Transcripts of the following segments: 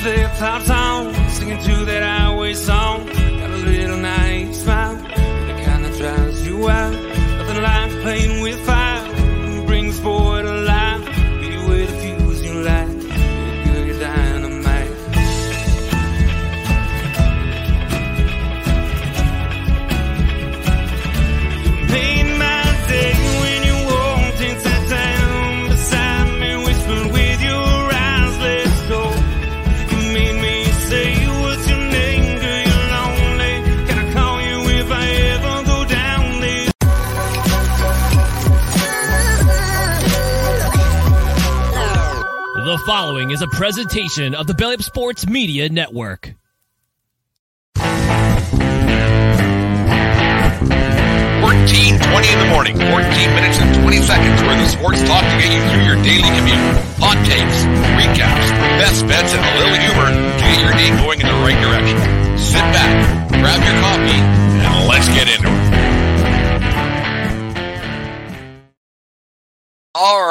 flip flops on, singing to that highway song. Following is a presentation of the Belly Up Sports Media Network. Fourteen twenty in the morning, 14 minutes and 20 seconds where the sports talk to get you through your daily commute. Hot takes, recaps, best bets, and a little humor to get your day going in the right direction. Sit back, grab your coffee, and let's get into it.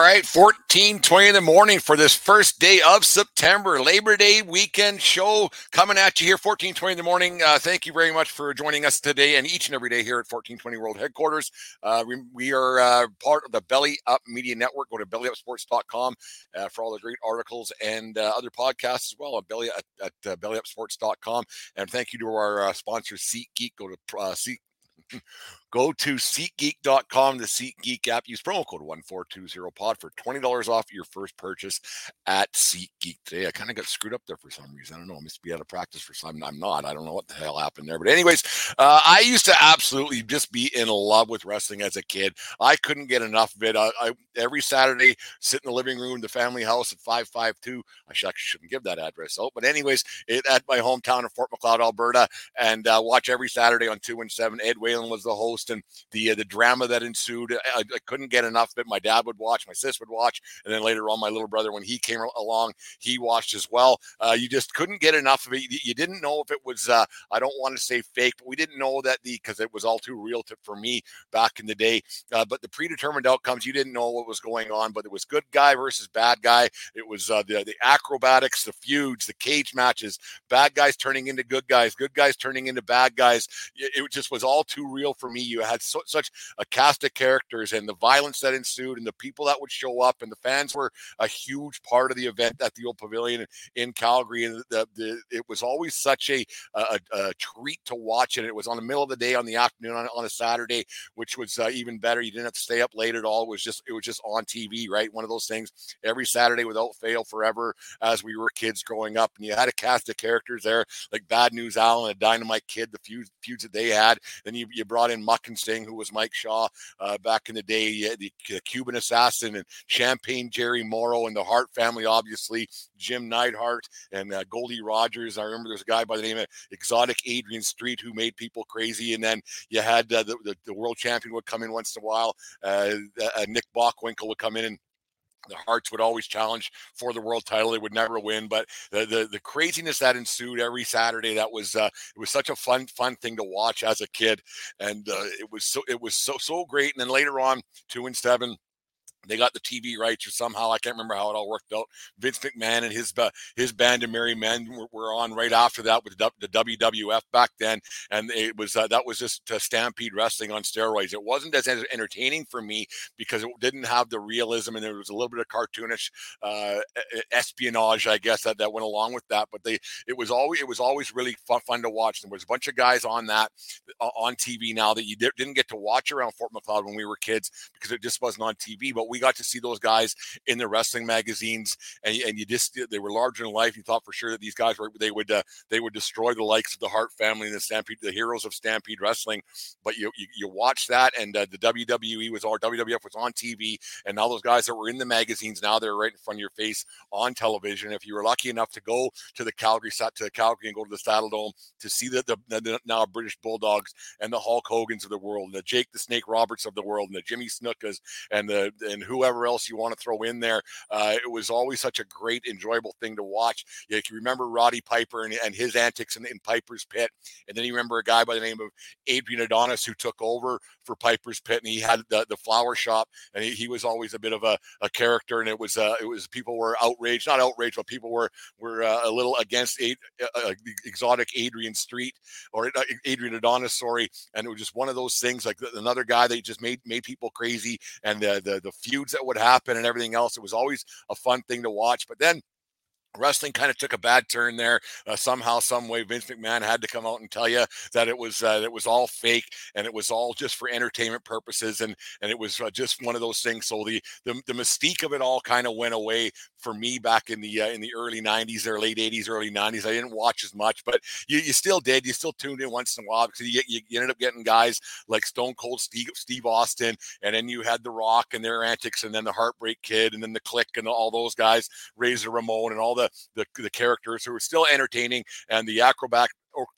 Right, 1420 in the morning for this first day of September, Labor Day weekend show coming at you here, 1420 in the morning. Uh, thank you very much for joining us today and each and every day here at 1420 World Headquarters. Uh, we, we are uh, part of the Belly Up Media Network. Go to bellyupsports.com uh, for all the great articles and uh, other podcasts as well on belly at, at uh, bellyupsports.com. And thank you to our sponsor, SeatGeek. Go to uh, Seat Go to SeatGeek.com, the SeatGeek app. Use promo code 1420pod for $20 off your first purchase at SeatGeek today. I kind of got screwed up there for some reason. I don't know. I must be out of practice for some. I'm not. I don't know what the hell happened there. But, anyways, uh, I used to absolutely just be in love with wrestling as a kid. I couldn't get enough of it. I, I every Saturday sit in the living room, the family house at 552. I actually shouldn't give that address out. But, anyways, it, at my hometown of Fort Macleod, Alberta, and uh, watch every Saturday on 2 and 7. Ed Whalen was the host and the uh, the drama that ensued. I, I, couldn't get enough of it. My dad would watch, my sis would watch, and then later on, my little brother, when he came along, he watched as well. Uh, you just couldn't get enough of it. You, didn't know if it was. Uh, I don't want to say fake, but we didn't know that the because it was all too real to, for me back in the day. Uh, but the predetermined outcomes, you didn't know what was going on. But it was good guy versus bad guy. It was uh, the the acrobatics, the feuds, the cage matches, bad guys turning into good guys, good guys turning into bad guys. It just was all too real for me. You had so, such a cast of characters and the violence that ensued and the people that would show up and the fans were a huge part of the event at the old pavilion in Calgary. And the, the it was always such a, a, a treat to watch. And it was on the middle of the day on the afternoon on, on a Saturday which was uh, even better. You didn't have to stay up late at all. It was just it was just on TV right? One of those things every Saturday without fail forever as we were kids growing up. And you had a cast of characters there like Bad News Allen a Dynamite Kid the feuds, feuds that they had. Then you, you brought in and Singh who was Mike Shaw uh, back in the day, the, the, Cuban Assassin and Champagne Jerry Morrow and the Hart family, obviously Jim Neidhart and uh, Goldie Rogers. I remember there's a guy by the name of Exotic Adrian Street who made people crazy, and then you had uh, the, the, the world champion would come in once in a while. Uh, uh, Nick Bockwinkel would come in and the Harts would always challenge for the world title. They would never win, but the the, the craziness that ensued every Saturday that was uh, it was such a fun fun thing to watch as a kid, and uh, it was so it was so so great. And then later on, two and seven they got the TV rights or somehow I can't remember how it all worked out. Vince McMahon and his uh, his band of merry men were, were, on right after that with the, WWF back then, and it was uh, that was just uh, Stampede Wrestling on steroids. It wasn't as entertaining for me because it didn't have the realism and there was a little bit of cartoonish uh, espionage, I guess, that, that went along with that. But they it was always it was always really fun, fun to watch. There was a bunch of guys on that uh, on TV now that you didn't get to watch around Fort Macleod when we were kids because it just wasn't on TV, but we we got to see those guys in the wrestling magazines, and, and you just they were larger than life. You thought for sure that these guys were they would uh, they would destroy the likes of the Hart family and the Stampede, the heroes of Stampede Wrestling. But you you, you watch that, and uh, the WWE was or WWF was on TV, and all those guys that were in the magazines now they're right in front of your face on television. If you were lucky enough to go to the Calgary to Calgary and go to the Saddledome to see the, the, the now British Bulldogs and the Hulk Hogan's of the world, and the Jake the Snake Roberts of the world, and the Jimmy Snukas and the and whoever else you want to throw in there. Uh, it was always such a great, enjoyable thing to watch. You remember Roddy Piper and, and his antics in, in Piper's Pit, and then you remember a guy by the name of Adrian Adonis who took over for Piper's Pit, and he had the, the flower shop, and he, he was always a bit of a, a character, and it was uh, it was people were outraged, not outraged, but people were were uh, a little against uh, uh exotic Adrian Street or uh, Adrian Adonis, sorry, and it was just one of those things like another guy that just made made people crazy, and the the, the feuds that would happen and everything else. It was always a fun thing to watch, but then wrestling kind of took a bad turn there uh, somehow some way vince mcmahon had to come out and tell you that it was uh, it was all fake and it was all just for entertainment purposes and and it was uh, just one of those things. So the, the the mystique of it all kind of went away for me back in the uh, in the early 90s or late 80s early 90s i didn't watch as much but you, you still did. You still tuned in once in a while because you, you, you ended up getting guys like stone cold steve, steve austin and then you had the rock and their antics and then the heartbreak kid and then the Kliq, and all those guys razor ramon and all the the, the characters who are still entertaining and the acrobat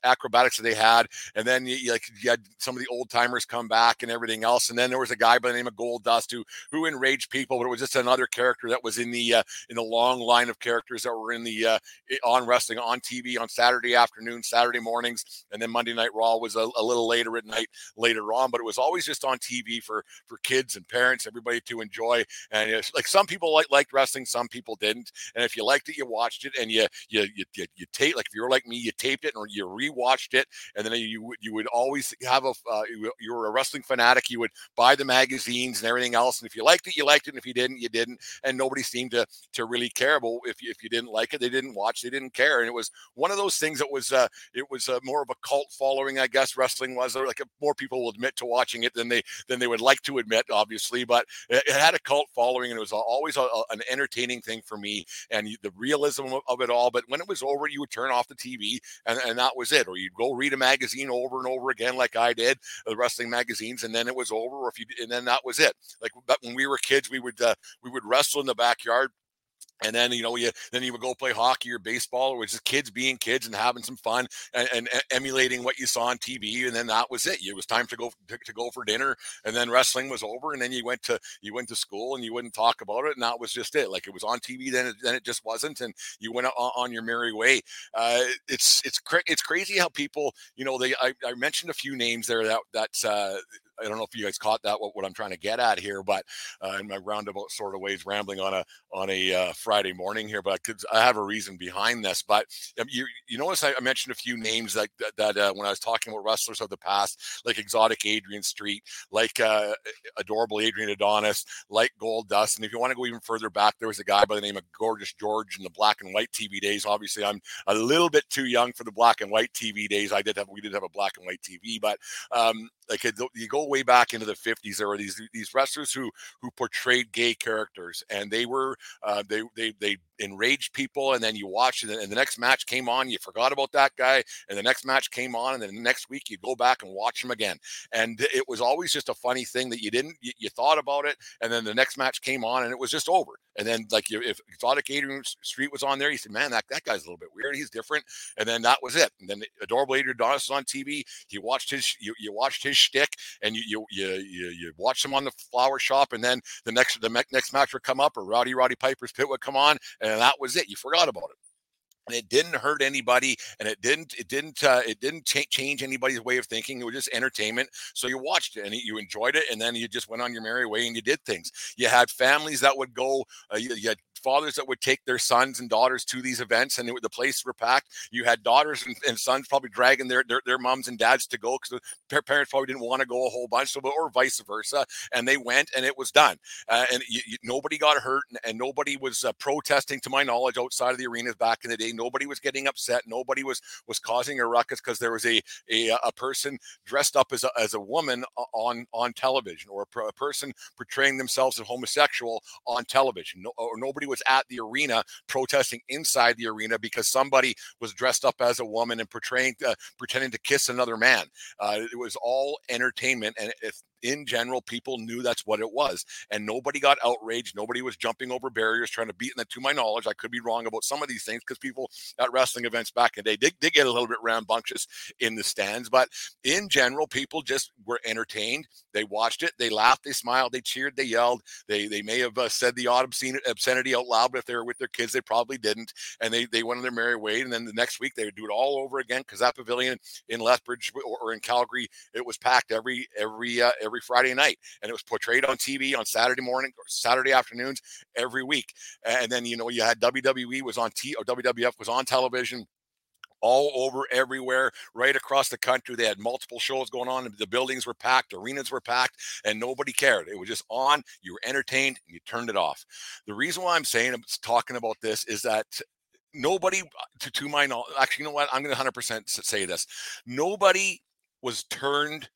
acrobatics that they had, and then you, like you had some of the old timers come back and everything else, and then there was a guy by the name of Goldust who who enraged people, but it was just another character that was in the uh, in the long line of characters that were in the uh, on wrestling on TV on Saturday afternoon, Saturday mornings, and then Monday Night Raw was a, a little later at night later on, but it was always just on TV for for kids and parents, everybody to enjoy. And it's like some people like liked wrestling, some people didn't, and if you liked it, you watched it, and you you you you, you tape like if you were like me, you taped it or you rewatched it, and then you you would always have a uh, you were a wrestling fanatic. You would buy the magazines and everything else, and if you liked it, you liked it, and if you didn't, you didn't. And nobody seemed to to really care about if you, if you didn't like it, they didn't watch, they didn't care. And it was one of those things that was uh, it was uh, more of a cult following, I guess. Wrestling was like more people will admit to watching it than they than they would like to admit, obviously. But it, it had a cult following, and it was always a, a, an entertaining thing for me, and the realism of, of, it all. But when it was over, you would turn off the TV, and, and that was it, or you'd go read a magazine over and over again, like I did, the wrestling magazines, and then it was over. Or if you, and then that was it. Like but when we were kids, we would uh, we would wrestle in the backyard and then you know you then you would go play hockey or baseball or just kids being kids and having some fun and, and, emulating what you saw on tv and then that was it. It was time to go to, to, go for dinner and then wrestling was over and then you went to you went to school and you wouldn't talk about it and that was just it. Like it was on tv then it, then it just wasn't and you went on, on your merry way. Uh, it's it's it's crazy how people you know they I, I mentioned a few names there that that's uh, I don't know if you guys caught that what, what I'm trying to get at here, but uh, in my roundabout sort of ways, rambling on a on a uh, Friday morning here, but I, I have a reason behind this. But um, you you notice I, mentioned a few names that, that uh, when I was talking about wrestlers of the past, like exotic Adrian Street, like uh, adorable Adrian Adonis, like Goldust, and if you want to go even further back, there was a guy by the name of Gorgeous George in the black and white TV days. Obviously, I'm a little bit too young for the black and white TV days. I did have we did have a black and white TV, but um, like you go way back into the 50s there were these these wrestlers who who portrayed gay characters and they were uh, they they they enraged people and then you watch it and the next match came on you forgot about that guy and the next match came on and then the next week you go back and watch him again. And it was always just a funny thing that you didn't you, you thought about it and then the next match came on and it was just over. And then like if exotic adrian street was on there you said man that, that guy's a little bit weird he's different and then that was it. And then adorable adrian Adonis was on tv you watched his you, you watched his shtick and you you you you, you watched him on the flower shop and then the next the next match would come up or rowdy roddy piper's pit would come on and that was it. You forgot about it and it didn't hurt anybody and it didn't it didn't uh, it didn't change anybody's way of thinking it was just entertainment so you watched it and you enjoyed it and then you just went on your merry way and you did things you had families that would go uh, you, you, had fathers that would take their sons and daughters to these events, and it, the place were packed. You had daughters and, and sons probably dragging their, their, their moms and dads to go because the parents probably didn't want to go a whole bunch, so or vice versa, and they went, and it was done, uh, and you, you, nobody got hurt, and, and nobody was uh, protesting, to my knowledge, outside of the arenas back in the day. Nobody was getting upset. Nobody was was causing a ruckus because there was a, a a person dressed up as a, as a woman on on television, or a, a person portraying themselves as homosexual on television, no, or nobody was at the arena protesting inside the arena because somebody was dressed up as a woman and portraying uh, pretending to kiss another man. Uh, it was all entertainment, and if in general, people knew that's what it was, and nobody got outraged. Nobody was jumping over barriers trying to beat. And to my knowledge, I could be wrong about some of these things because people at wrestling events back in the day did, did get a little bit rambunctious in the stands. But in general, people just were entertained. They watched it, they laughed, they smiled, they cheered, they yelled. They they may have uh, said the odd obscenity out loud, but if they were with their kids, they probably didn't. And they they went on their merry way. And then the next week they would do it all over again because that pavilion in Lethbridge or, or, in Calgary, it was packed every every uh, every Friday night, and it was portrayed on TV on Saturday morning or Saturday afternoons every week. And then you know you had WWE was on T or WWF was on television all over everywhere, right across the country. They had multiple shows going on. And the buildings were packed, arenas were packed, and nobody cared. It was just on. You were entertained, and you turned it off. The reason why I'm saying I'm talking about this is that nobody, to, to my knowledge, actually, you know what? I'm going to 100% say this. Nobody was turned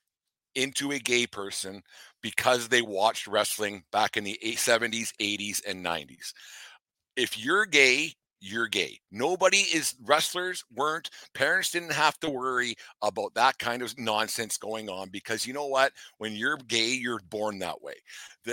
into a gay person because they watched wrestling back in the 70s, 80s, and 90s. If you're gay, you're gay. Nobody is wrestlers weren't parents didn't have to worry about that kind of nonsense going on because you know what when you're gay you're born that way.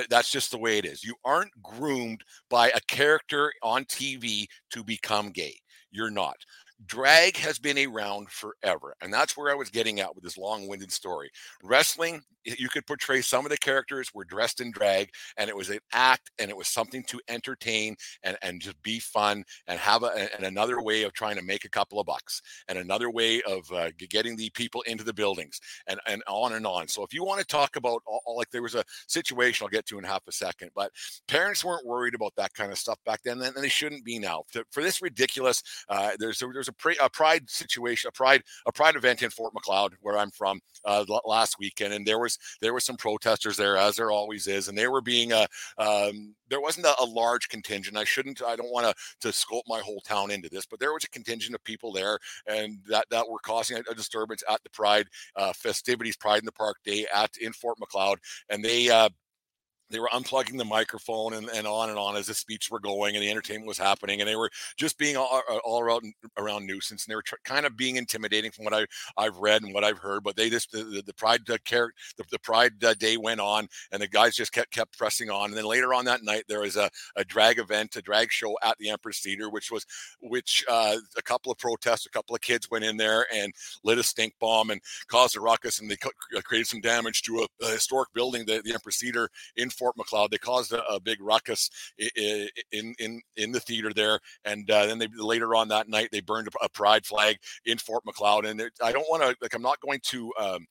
that's just the way it is. You aren't groomed by a character on TV to become gay. You're not drag has been around forever and that's where i was getting at with this long-winded story. Wrestling you could portray some of the characters were dressed in drag and it was an act and it was something to entertain and, and just be fun and have a, and another way of trying to make a couple of bucks and another way of uh, getting the people into the buildings and, and on and on. So if you want to talk about all, like there was a situation i'll get to in half a second but parents weren't worried about that kind of stuff back then and they shouldn't be now. For this ridiculous uh, there's there's a, pre, a pride situation a pride a pride event in fort Macleod where i'm from uh, last weekend and there was was there were some protesters there, as there always is, and they were being a um, there wasn't a, a, large contingent. I shouldn't, I don't want to to scope my whole town into this, but there was a contingent of people there, and that that were causing a, a disturbance at the Pride uh, festivities, Pride in the Park Day at in Fort Macleod, and they uh, they were unplugging the microphone and, and on and on as the speech were going and the entertainment was happening and they were just being all, all around around nuisance and they were tr- kind of being intimidating from what I I've read and what I've heard but they just the, the, the pride uh, care the, the pride uh, day went on and the guys just kept kept pressing on and then later on that night there was a, a drag event a drag show at the Empress Theater which was which uh, a couple of protests a couple of kids went in there and lit a stink bomb and caused a ruckus and they uh, created some damage to a, a historic building the, the Empress Theater in Fort Macleod. They caused a, a big ruckus in, in in the theater there, and uh, then they later on that night they burned a, a pride flag in Fort Macleod. And it, I don't want to like I'm not going to. Um,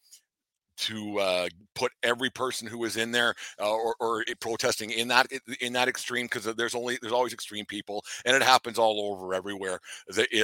to uh, put every person who was in there uh, or, or, protesting in that in that extreme because there's only there's always extreme people and it happens all over everywhere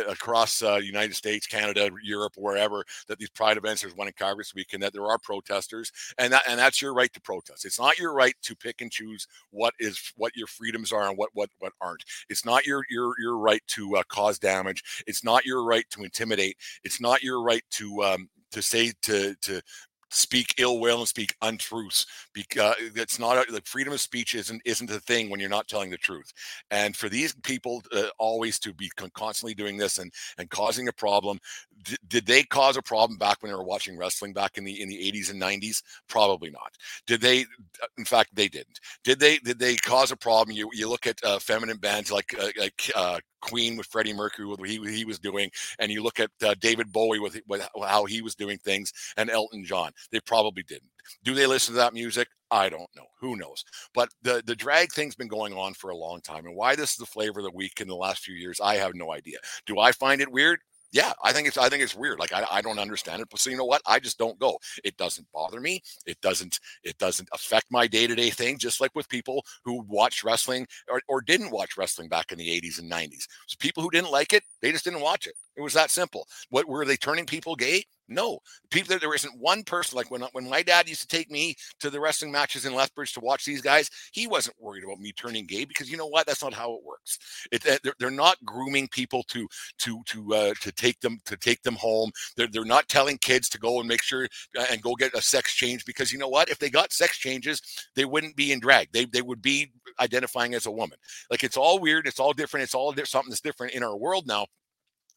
across uh, United States, Canada, Europe, wherever that these pride events. There's one in Calgary this weekend that there are protesters and that and that's your right to protest. It's not your right to pick and choose what is what your freedoms are and what what what aren't. It's not your your your right to uh, cause damage. It's not your right to intimidate. It's not your right to um, to say to to speak ill will and speak untruths because it's not a, like freedom of speech isn't isn't a thing when you're not telling the truth. And for these people uh, always to be constantly doing this and and causing a problem d- did they cause a problem back when they were watching wrestling back in the in the 80s and 90s probably not. Did they uh, in fact they didn't. Did they did they cause a problem? You you look at uh, feminine bands like uh, like uh, Queen with Freddie Mercury with what he, he was doing, and you look at uh, David Bowie with, with how he was doing things, and Elton John. They probably didn't. Do they listen to that music? I don't know. Who knows? But the the drag thing's been going on for a long time, and why this is the flavor of the week in the last few years, I have no idea. Do I find it weird? Yeah, I think it's I think it's weird. Like I, I don't understand it. But so you know what? I just don't go. It doesn't bother me. It doesn't it doesn't affect my day to day thing. Just like with people who watch wrestling or, or didn't watch wrestling back in the 80s and 90s. So people who didn't like it, they just didn't watch it. It was that simple. What were they turning people gay? No, people. There isn't one person like when when my dad used to take me to the wrestling matches in Lethbridge to watch these guys. He wasn't worried about me turning gay because you know what? That's not how it works. It, they're, they're not grooming people to to to uh, to take them to take them home. They're they're not telling kids to go and make sure uh, and go get a sex change because you know what? If they got sex changes, they wouldn't be in drag. They they would be identifying as a woman. Like it's all weird. It's all different. It's all something that's different in our world now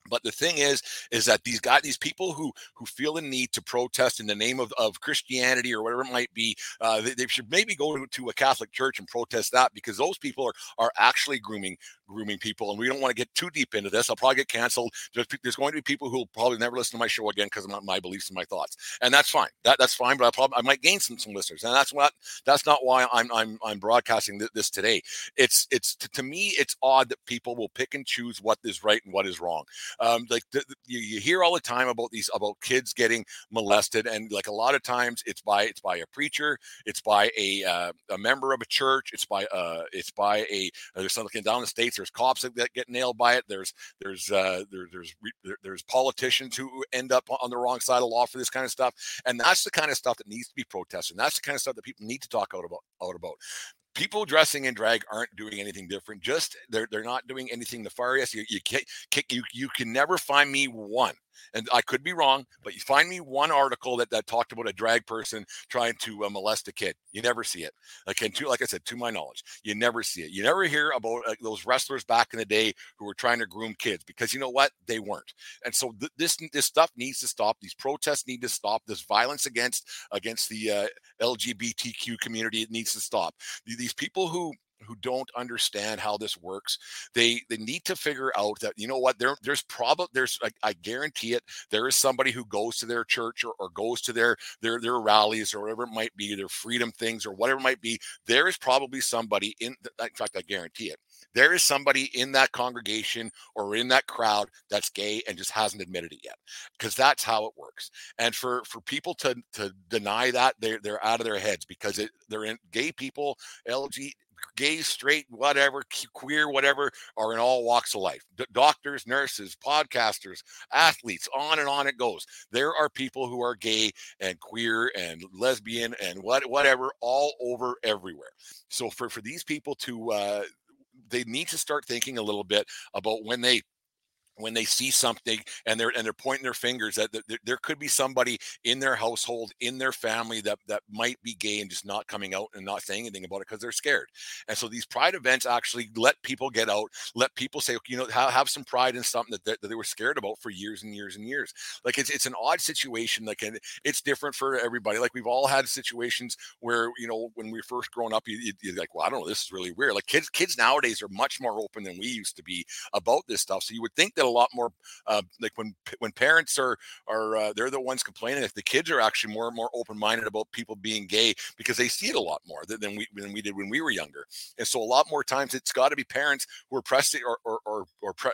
But the thing is, is that these guys, these people who who feel the need to protest in the name of, of Christianity or whatever it might be, uh, they, they should maybe go to, a Catholic church and protest that because those people are are actually grooming grooming people, and we don't want to get too deep into this. I'll probably get canceled. There's, there's going to be people who will probably never listen to my show again because of my, beliefs and my thoughts, and that's fine. That that's fine. But I probably I might gain some some listeners, and that's what that's not why I'm I'm I'm broadcasting th- this today. It's it's to me it's odd that people will pick and choose what is right and what is wrong. Um, like the, the, you, you hear all the time about these about kids getting molested, and like a lot of times it's by it's by a preacher, it's by a uh, a member of a church, it's by uh it's by a uh, there's something down in the states. There's cops that, get nailed by it. There's there's uh there, there's there, there's politicians who end up on the wrong side of law for this kind of stuff, and that's the kind of stuff that needs to be protested. And that's the kind of stuff that people need to talk out about out about people dressing in drag aren't doing anything different. Just they're they're not doing anything nefarious. You you can't you you can never find me one and I could be wrong, but you find me one article that, that talked about a drag person trying to uh, molest a kid. You never see it. Like, and to, like I said, to my knowledge, you never see it. You never hear about uh, those wrestlers back in the day who were trying to groom kids because you know what? They weren't. And so th- this this stuff needs to stop. These protests need to stop. This violence against against the uh, LGBTQ community it needs to stop. These people who who don't understand how this works they they need to figure out that you know what there there's probably there's I, I, guarantee it there is somebody who goes to their church or, or goes to their their their rallies or whatever it might be their freedom things or whatever it might be there is probably somebody in in fact i guarantee it there is somebody in that congregation or in that crowd that's gay and just hasn't admitted it yet because that's how it works. And for for people to to deny that they're, they're out of their heads because it, they're in gay people lg gay, straight, whatever, queer, whatever, are in all walks of life. D- doctors, nurses, podcasters, athletes, on and on it goes. There are people who are gay and queer and lesbian and what whatever all over everywhere. So for for these people to uh, they need to start thinking a little bit about when they when they see something and they're and they're pointing their fingers that, that, there could be somebody in their household in their family that that might be gay and just not coming out and not saying anything about it because they're scared. And so these pride events actually let people get out let people say you know have, have some pride in something that, that, that they were scared about for years and years and years. Like it's, it's an odd situation like and it's different for everybody. Like we've all had situations where you know when we first growing up you, you're like well i don't know this is really weird. Like kids kids nowadays are much more open than we used to be about this stuff. So you would think that a lot more uh, like when when parents are are uh, they're the ones complaining if the kids are actually more and more open-minded about people being gay because they see it a lot more than we than we did when we were younger. And so a lot more times it's got to be parents who are pressing or or or, or pre-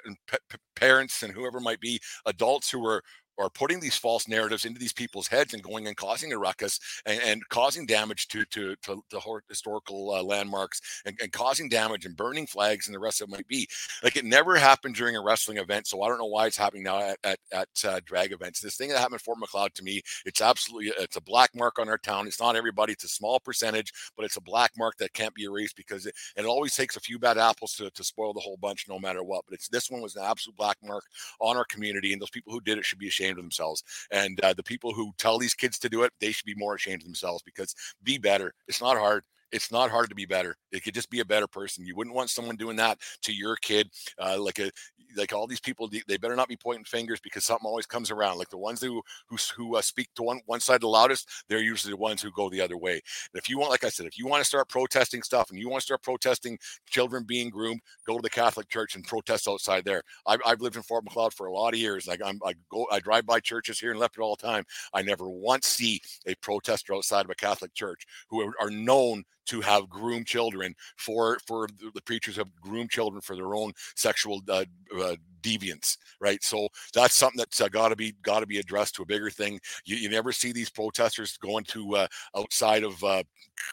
parents and whoever might be adults who are are putting these false narratives into these people's heads and going and causing a ruckus and, and causing damage to to, to, to historical uh, landmarks and, and, causing damage and burning flags and the rest of it might be. Like it never happened during a wrestling event so i don't know why it's happening now at, at, at uh, drag events. This thing that happened at fort macleod to me it's absolutely it's a black mark on our town. It's not everybody it's a small percentage but it's a black mark that can't be erased because it, it always takes a few bad apples to, to spoil the whole bunch no matter what but it's this one was an absolute black mark on our community and those people who did it should be ashamed ashamed of themselves. And uh, the people who tell these kids to do it, they should be more ashamed of themselves because be better. It's not hard. It's not hard to be better. It could just be a better person. You wouldn't want someone doing that to your kid, uh, like a like all these people. They better not be pointing fingers because something always comes around. Like the ones who who who uh, speak to one one side the loudest, they're usually the ones who go the other way. And if you want, like I said, if you want to start protesting stuff and you want to start protesting children being groomed, go to the Catholic Church and protest outside there. I've, I've lived in Fort Macleod for a lot of years. Like I'm, I go, I drive by churches here and left it all the time. I never once see a protester outside of a Catholic church who are known to have groomed children for for the preachers have groomed children for their own sexual uh, uh, deviance right? So that's something that's uh, got to be got to be addressed to a bigger thing. You, you never see these protesters going to uh, outside of uh,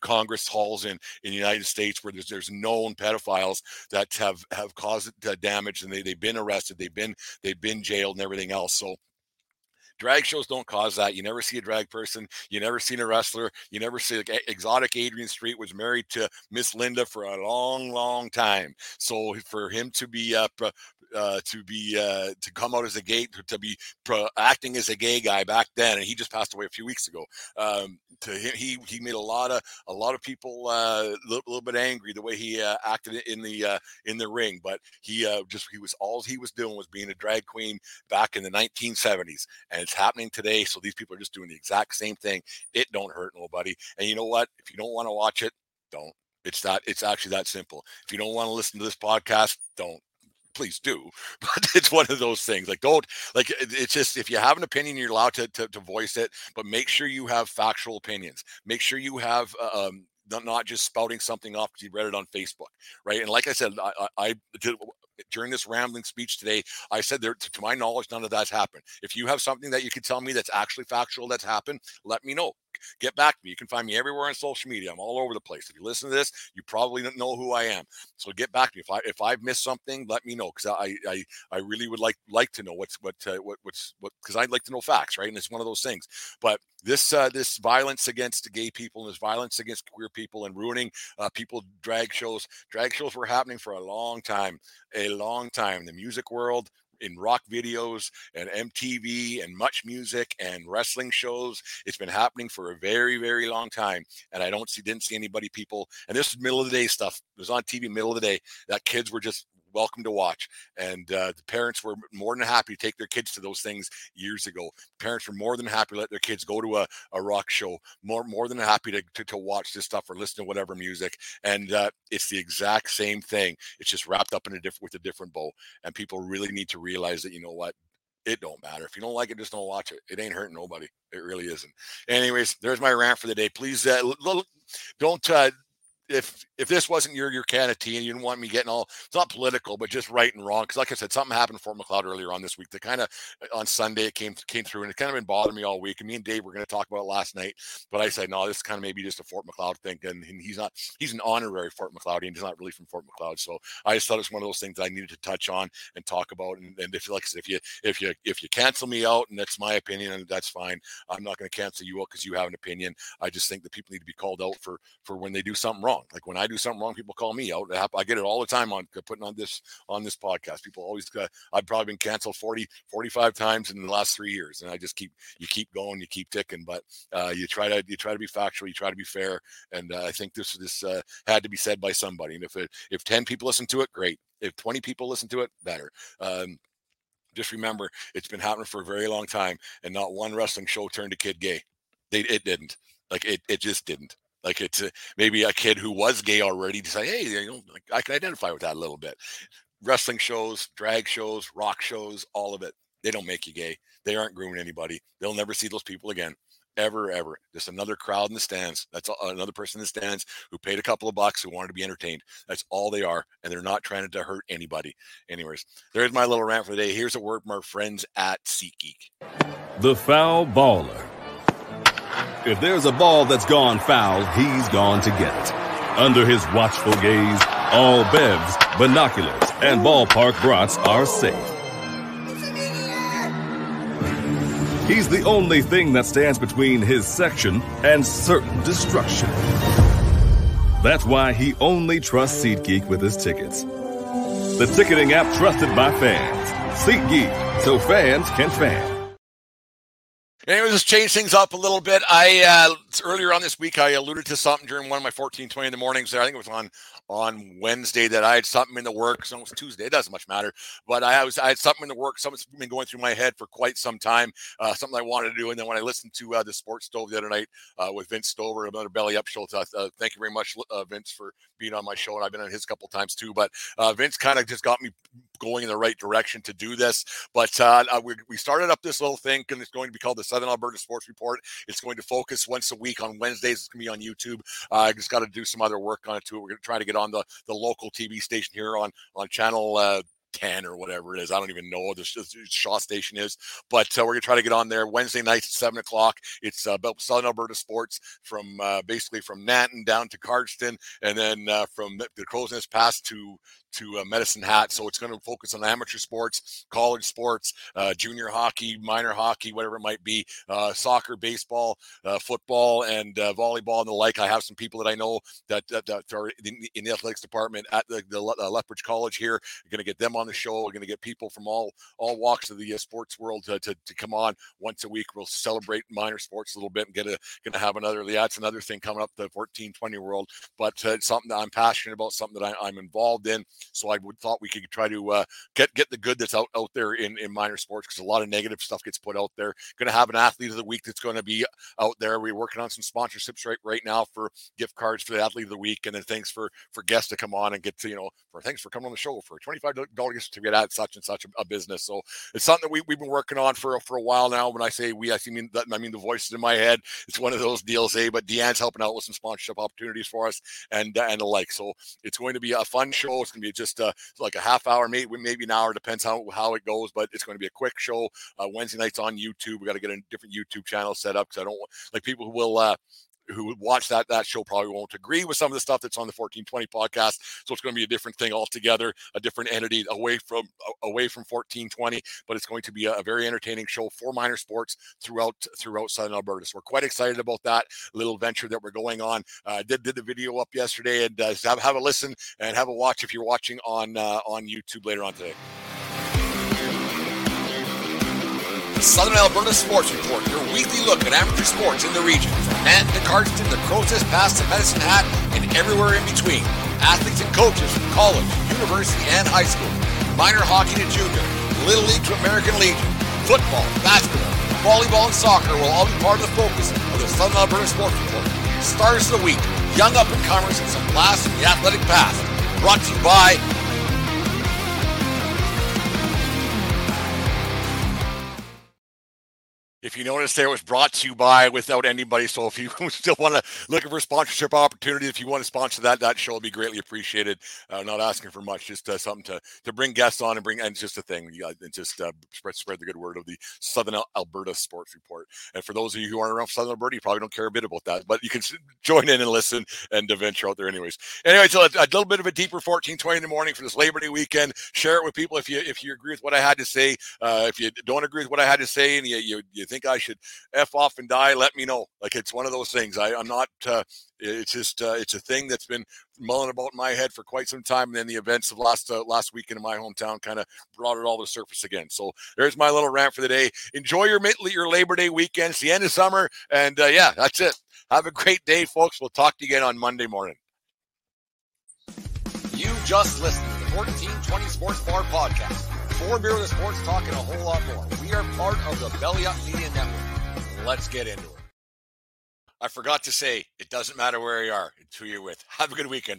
congress halls in in the united states where there's there's known pedophiles that have have caused uh, damage and they, they've been arrested they've been they've been jailed and everything else. So drag shows don't cause that. You never see a drag person. You never seen a wrestler. You never see like, exotic Adrian Street was married to Miss Linda for a long, long time. So for him to be uh, uh, to be uh, to come out as a gay to be pro, acting as a gay guy back then, and he just passed away a few weeks ago. Um, to him, he he made a lot of a lot of people uh, a little, little bit angry the way he uh, acted in the uh, in the ring, but he uh, just he was all he was doing was being a drag queen back in the 1970s, and it's happening today. So these people are just doing the exact same thing. It don't hurt nobody, and you know what? If you don't want to watch it, don't. It's that. It's actually that simple. If you don't want to listen to this podcast, don't please do. But it's one of those things. Like, don't like. It's just if you have an opinion, you're allowed to to, to voice it, but make sure you have factual opinions. Make sure you have uh, um, not, not just spouting something off because you read it on Facebook, right? And like I said, I, I, I did during this rambling speech today, I said there, to, my knowledge, none of that's happened. If you have something that you can tell me that's actually factual that's happened, let me know. Get back to me. You can find me everywhere on social media. I'm all over the place. If you listen to this, you probably don't know who I am. So get back to me. If I if I've missed something, let me know because I, I I really would like like to know what's what uh, what what's what because I'd like to know facts, right? And it's one of those things. But this uh, this violence against gay people and this violence against queer people and ruining uh, people drag shows drag shows were happening for a long time a long time the music world in rock videos and MTV and MuchMusic and wrestling shows. It's been happening for a very, very long time. And I don't see, didn't see anybody, people, and this is middle of the day stuff. It was on TV middle of the day that kids were just welcome to watch. And uh, the parents were more than happy to take their kids to those things years ago. Parents were more than happy to let their kids go to a, a rock show, more more than happy to, to, to watch this stuff or listen to whatever music. And uh, it's the exact same thing. It's just wrapped up in a different with a different bow. And people really need to realize that you know what it don't matter. If you don't like it, just don't watch it. It ain't hurting nobody. It really isn't. Anyways, there's my rant for the day. Please uh, don't uh, if if this wasn't your your can of tea and you didn't want me getting all it's not political but just right and wrong because like i said something happened for macleod earlier on this week that kind of uh, on sunday it came came through and it kind of been bothering me all week and me and dave were going to talk about it last night but i said no this is kind of maybe just a fort macleod thing and, and he's not he's an honorary fort macleodian he's not really from fort macleod so i just thought it's one of those things that i needed to touch on and talk about and, and if like if you if you if you cancel me out and that's my opinion and that's fine i'm not going to cancel you out because you have an opinion i just think that people need to be called out for for when they do something wrong like when i do something wrong, people call me out. I get it all the time on putting on this on this podcast. People always, uh, I've probably been canceled 40, 45 times in the last three years, and I just keep you keep going, you keep ticking. But uh, you try to you try to be factual, you try to be fair, and uh, I think this this uh, had to be said by somebody. And if it, if ten people listen to it, great. If twenty people listen to it, better. Um, just remember, it's been happening for a very long time, and not one wrestling show turned a kid gay. They, it didn't. Like it, it just didn't. Like it's a, maybe a kid who was gay already to say, hey, you know, I can identify with that a little bit. Wrestling shows, drag shows, rock shows, all of it. They don't make you gay. They aren't grooming anybody. They'll never see those people again. Ever, ever. Just another crowd in the stands. That's another person in the stands who paid a couple of bucks who wanted to be entertained. That's all they are. And they're not trying to hurt anybody. Anyways, there's my little rant for the day. Here's a word from our friends at SeatGeek. The foul baller. If there's a ball that's gone foul, he's gone to get it. Under his watchful gaze, all bevs, binoculars, and ballpark brats are safe. He's the only thing that stands between his section and certain destruction. That's why he only trusts SeatGeek with his tickets. The ticketing app trusted by fans. SeatGeek, so fans can fan. Anyways, let's change things up a little bit. I uh, earlier on this week I alluded to something during one of my 1420 in the mornings. There, I think it was on on Wednesday that I had something in the works. So it was Tuesday. It doesn't much matter. But I was I had something in the works. Something's been going through my head for quite some time. Uh, something I wanted to do. And then when I listened to uh, the Sports Stove the other night uh, with Vince Stover, another Belly Up show, uh, thank you very much, uh, Vince, for being on my show. And I've been on his couple times too. But Vince kind of just got me going in the right direction to do this. But uh, uh, we, we started up this little thing, and it's going to be called the Southern Alberta Sports Report. It's going to focus once a week on Wednesdays. It's going to be on YouTube. Uh, I just got to do some other work on it too. We're going to try to get on the the local TV station here on on channel uh, 10 or whatever it is. I don't even know what the Shaw station is, but uh, we're gonna try to get on there Wednesday nights at seven o'clock. It's uh, about Southern Alberta sports from uh, basically from Nanton down to Cardston, and then uh, from the, the Crowsnest Pass to to uh, Medicine Hat. So it's going to focus on amateur sports, college sports, uh, junior hockey, minor hockey, whatever it might be, uh, soccer, baseball, uh, football, and uh, volleyball and the like. I have some people that I know that, that, that are in, in, the athletics department at the, the uh, Lethbridge College here. Going to get them on the show. We're going to get people from all all walks of the sports world to, to, to, come on once a week. We'll celebrate minor sports a little bit and get a going to have another. Yeah, it's another thing coming up the 14 20 world, but it's something that I'm passionate about, something that I, I'm involved in. So I would thought we could try to uh, get get the good that's out out there in in minor sports because a lot of negative stuff gets put out there. Going to have an athlete of the week that's going to be out there. We're working on some sponsorships right right now for gift cards for the athlete of the week, and then thanks for for guests to come on and get to you know for thanks for coming on the show for twenty five dollars to get at such and such a, business. So it's something that we we've been working on for for a while now. When I say we, I mean that I mean the voices in my head. It's one of those deals, eh? But Deanne's helping out with some sponsorship opportunities for us and and the like. So it's going to be a fun show. It's going to be just like a half hour, maybe maybe an hour, depends how how it goes. But it's going to be a quick show. Uh, Wednesday nights on YouTube. We got to get a different YouTube channel set up because I don't like people who will uh, who watch that that show probably won't agree with some of the stuff that's on the 1420 podcast. So it's going to be a different thing altogether, a different entity away from away from 1420. But it's going to be a, a very entertaining show for minor sports throughout throughout Southern Alberta. So we're quite excited about that little venture that we're going on. Uh, did did the video up yesterday and uh, have have a listen and have a watch if you're watching on uh, on YouTube later on today. Southern Alberta Sports Report, your weekly look at amateur sports in the region. From Nanton to Cardston, the Crowsnest past to Medicine Hat, and everywhere in between. Athletes and coaches from college, university, and high school. Minor hockey to junior, Little League to American Legion. Football, basketball, volleyball, and soccer will all be part of the focus of the Southern Alberta Sports Report. Stars of the week, young up-and-comers, and some blasts from the athletic path. Brought to you by if you notice there it was brought to you by without anybody. So if you still want to looking for sponsorship opportunities if you want to sponsor that that show will be greatly appreciated. Uh, not asking for much just uh, something to to bring guests on and bring and just a thing. You and just uh, spread spread the good word of the southern alberta sports report. And for those of you who aren't around southern alberta you probably don't care a bit about that but you can join in and listen and venture out there anyways. Anyway so a, a little bit of a deeper 1420 in the morning for this labor day weekend. Share it with people if you if you agree with what i had to say. Uh, if you don't agree with what i had to say and you, you, you think I should f off and die, let me know. Like it's one of those things. I, I'm not. Uh, it's just uh, it's a thing that's been mulling about in my head for quite some time. And then the events of last uh, last weekend in my hometown kind of brought it all to surface again. So there's my little rant for the day. Enjoy your your Labor Day weekend. It's the end of summer, and uh, yeah, that's it. Have a great day, folks. We'll talk to you again on Monday morning. You just listened to the 1420 Sports Bar podcast. Four beer with sports talking a whole lot more. We are part of the Belly Up Media Network. Let's get into it. I forgot to say, it doesn't matter where you are, it's who you're with. Have a good weekend.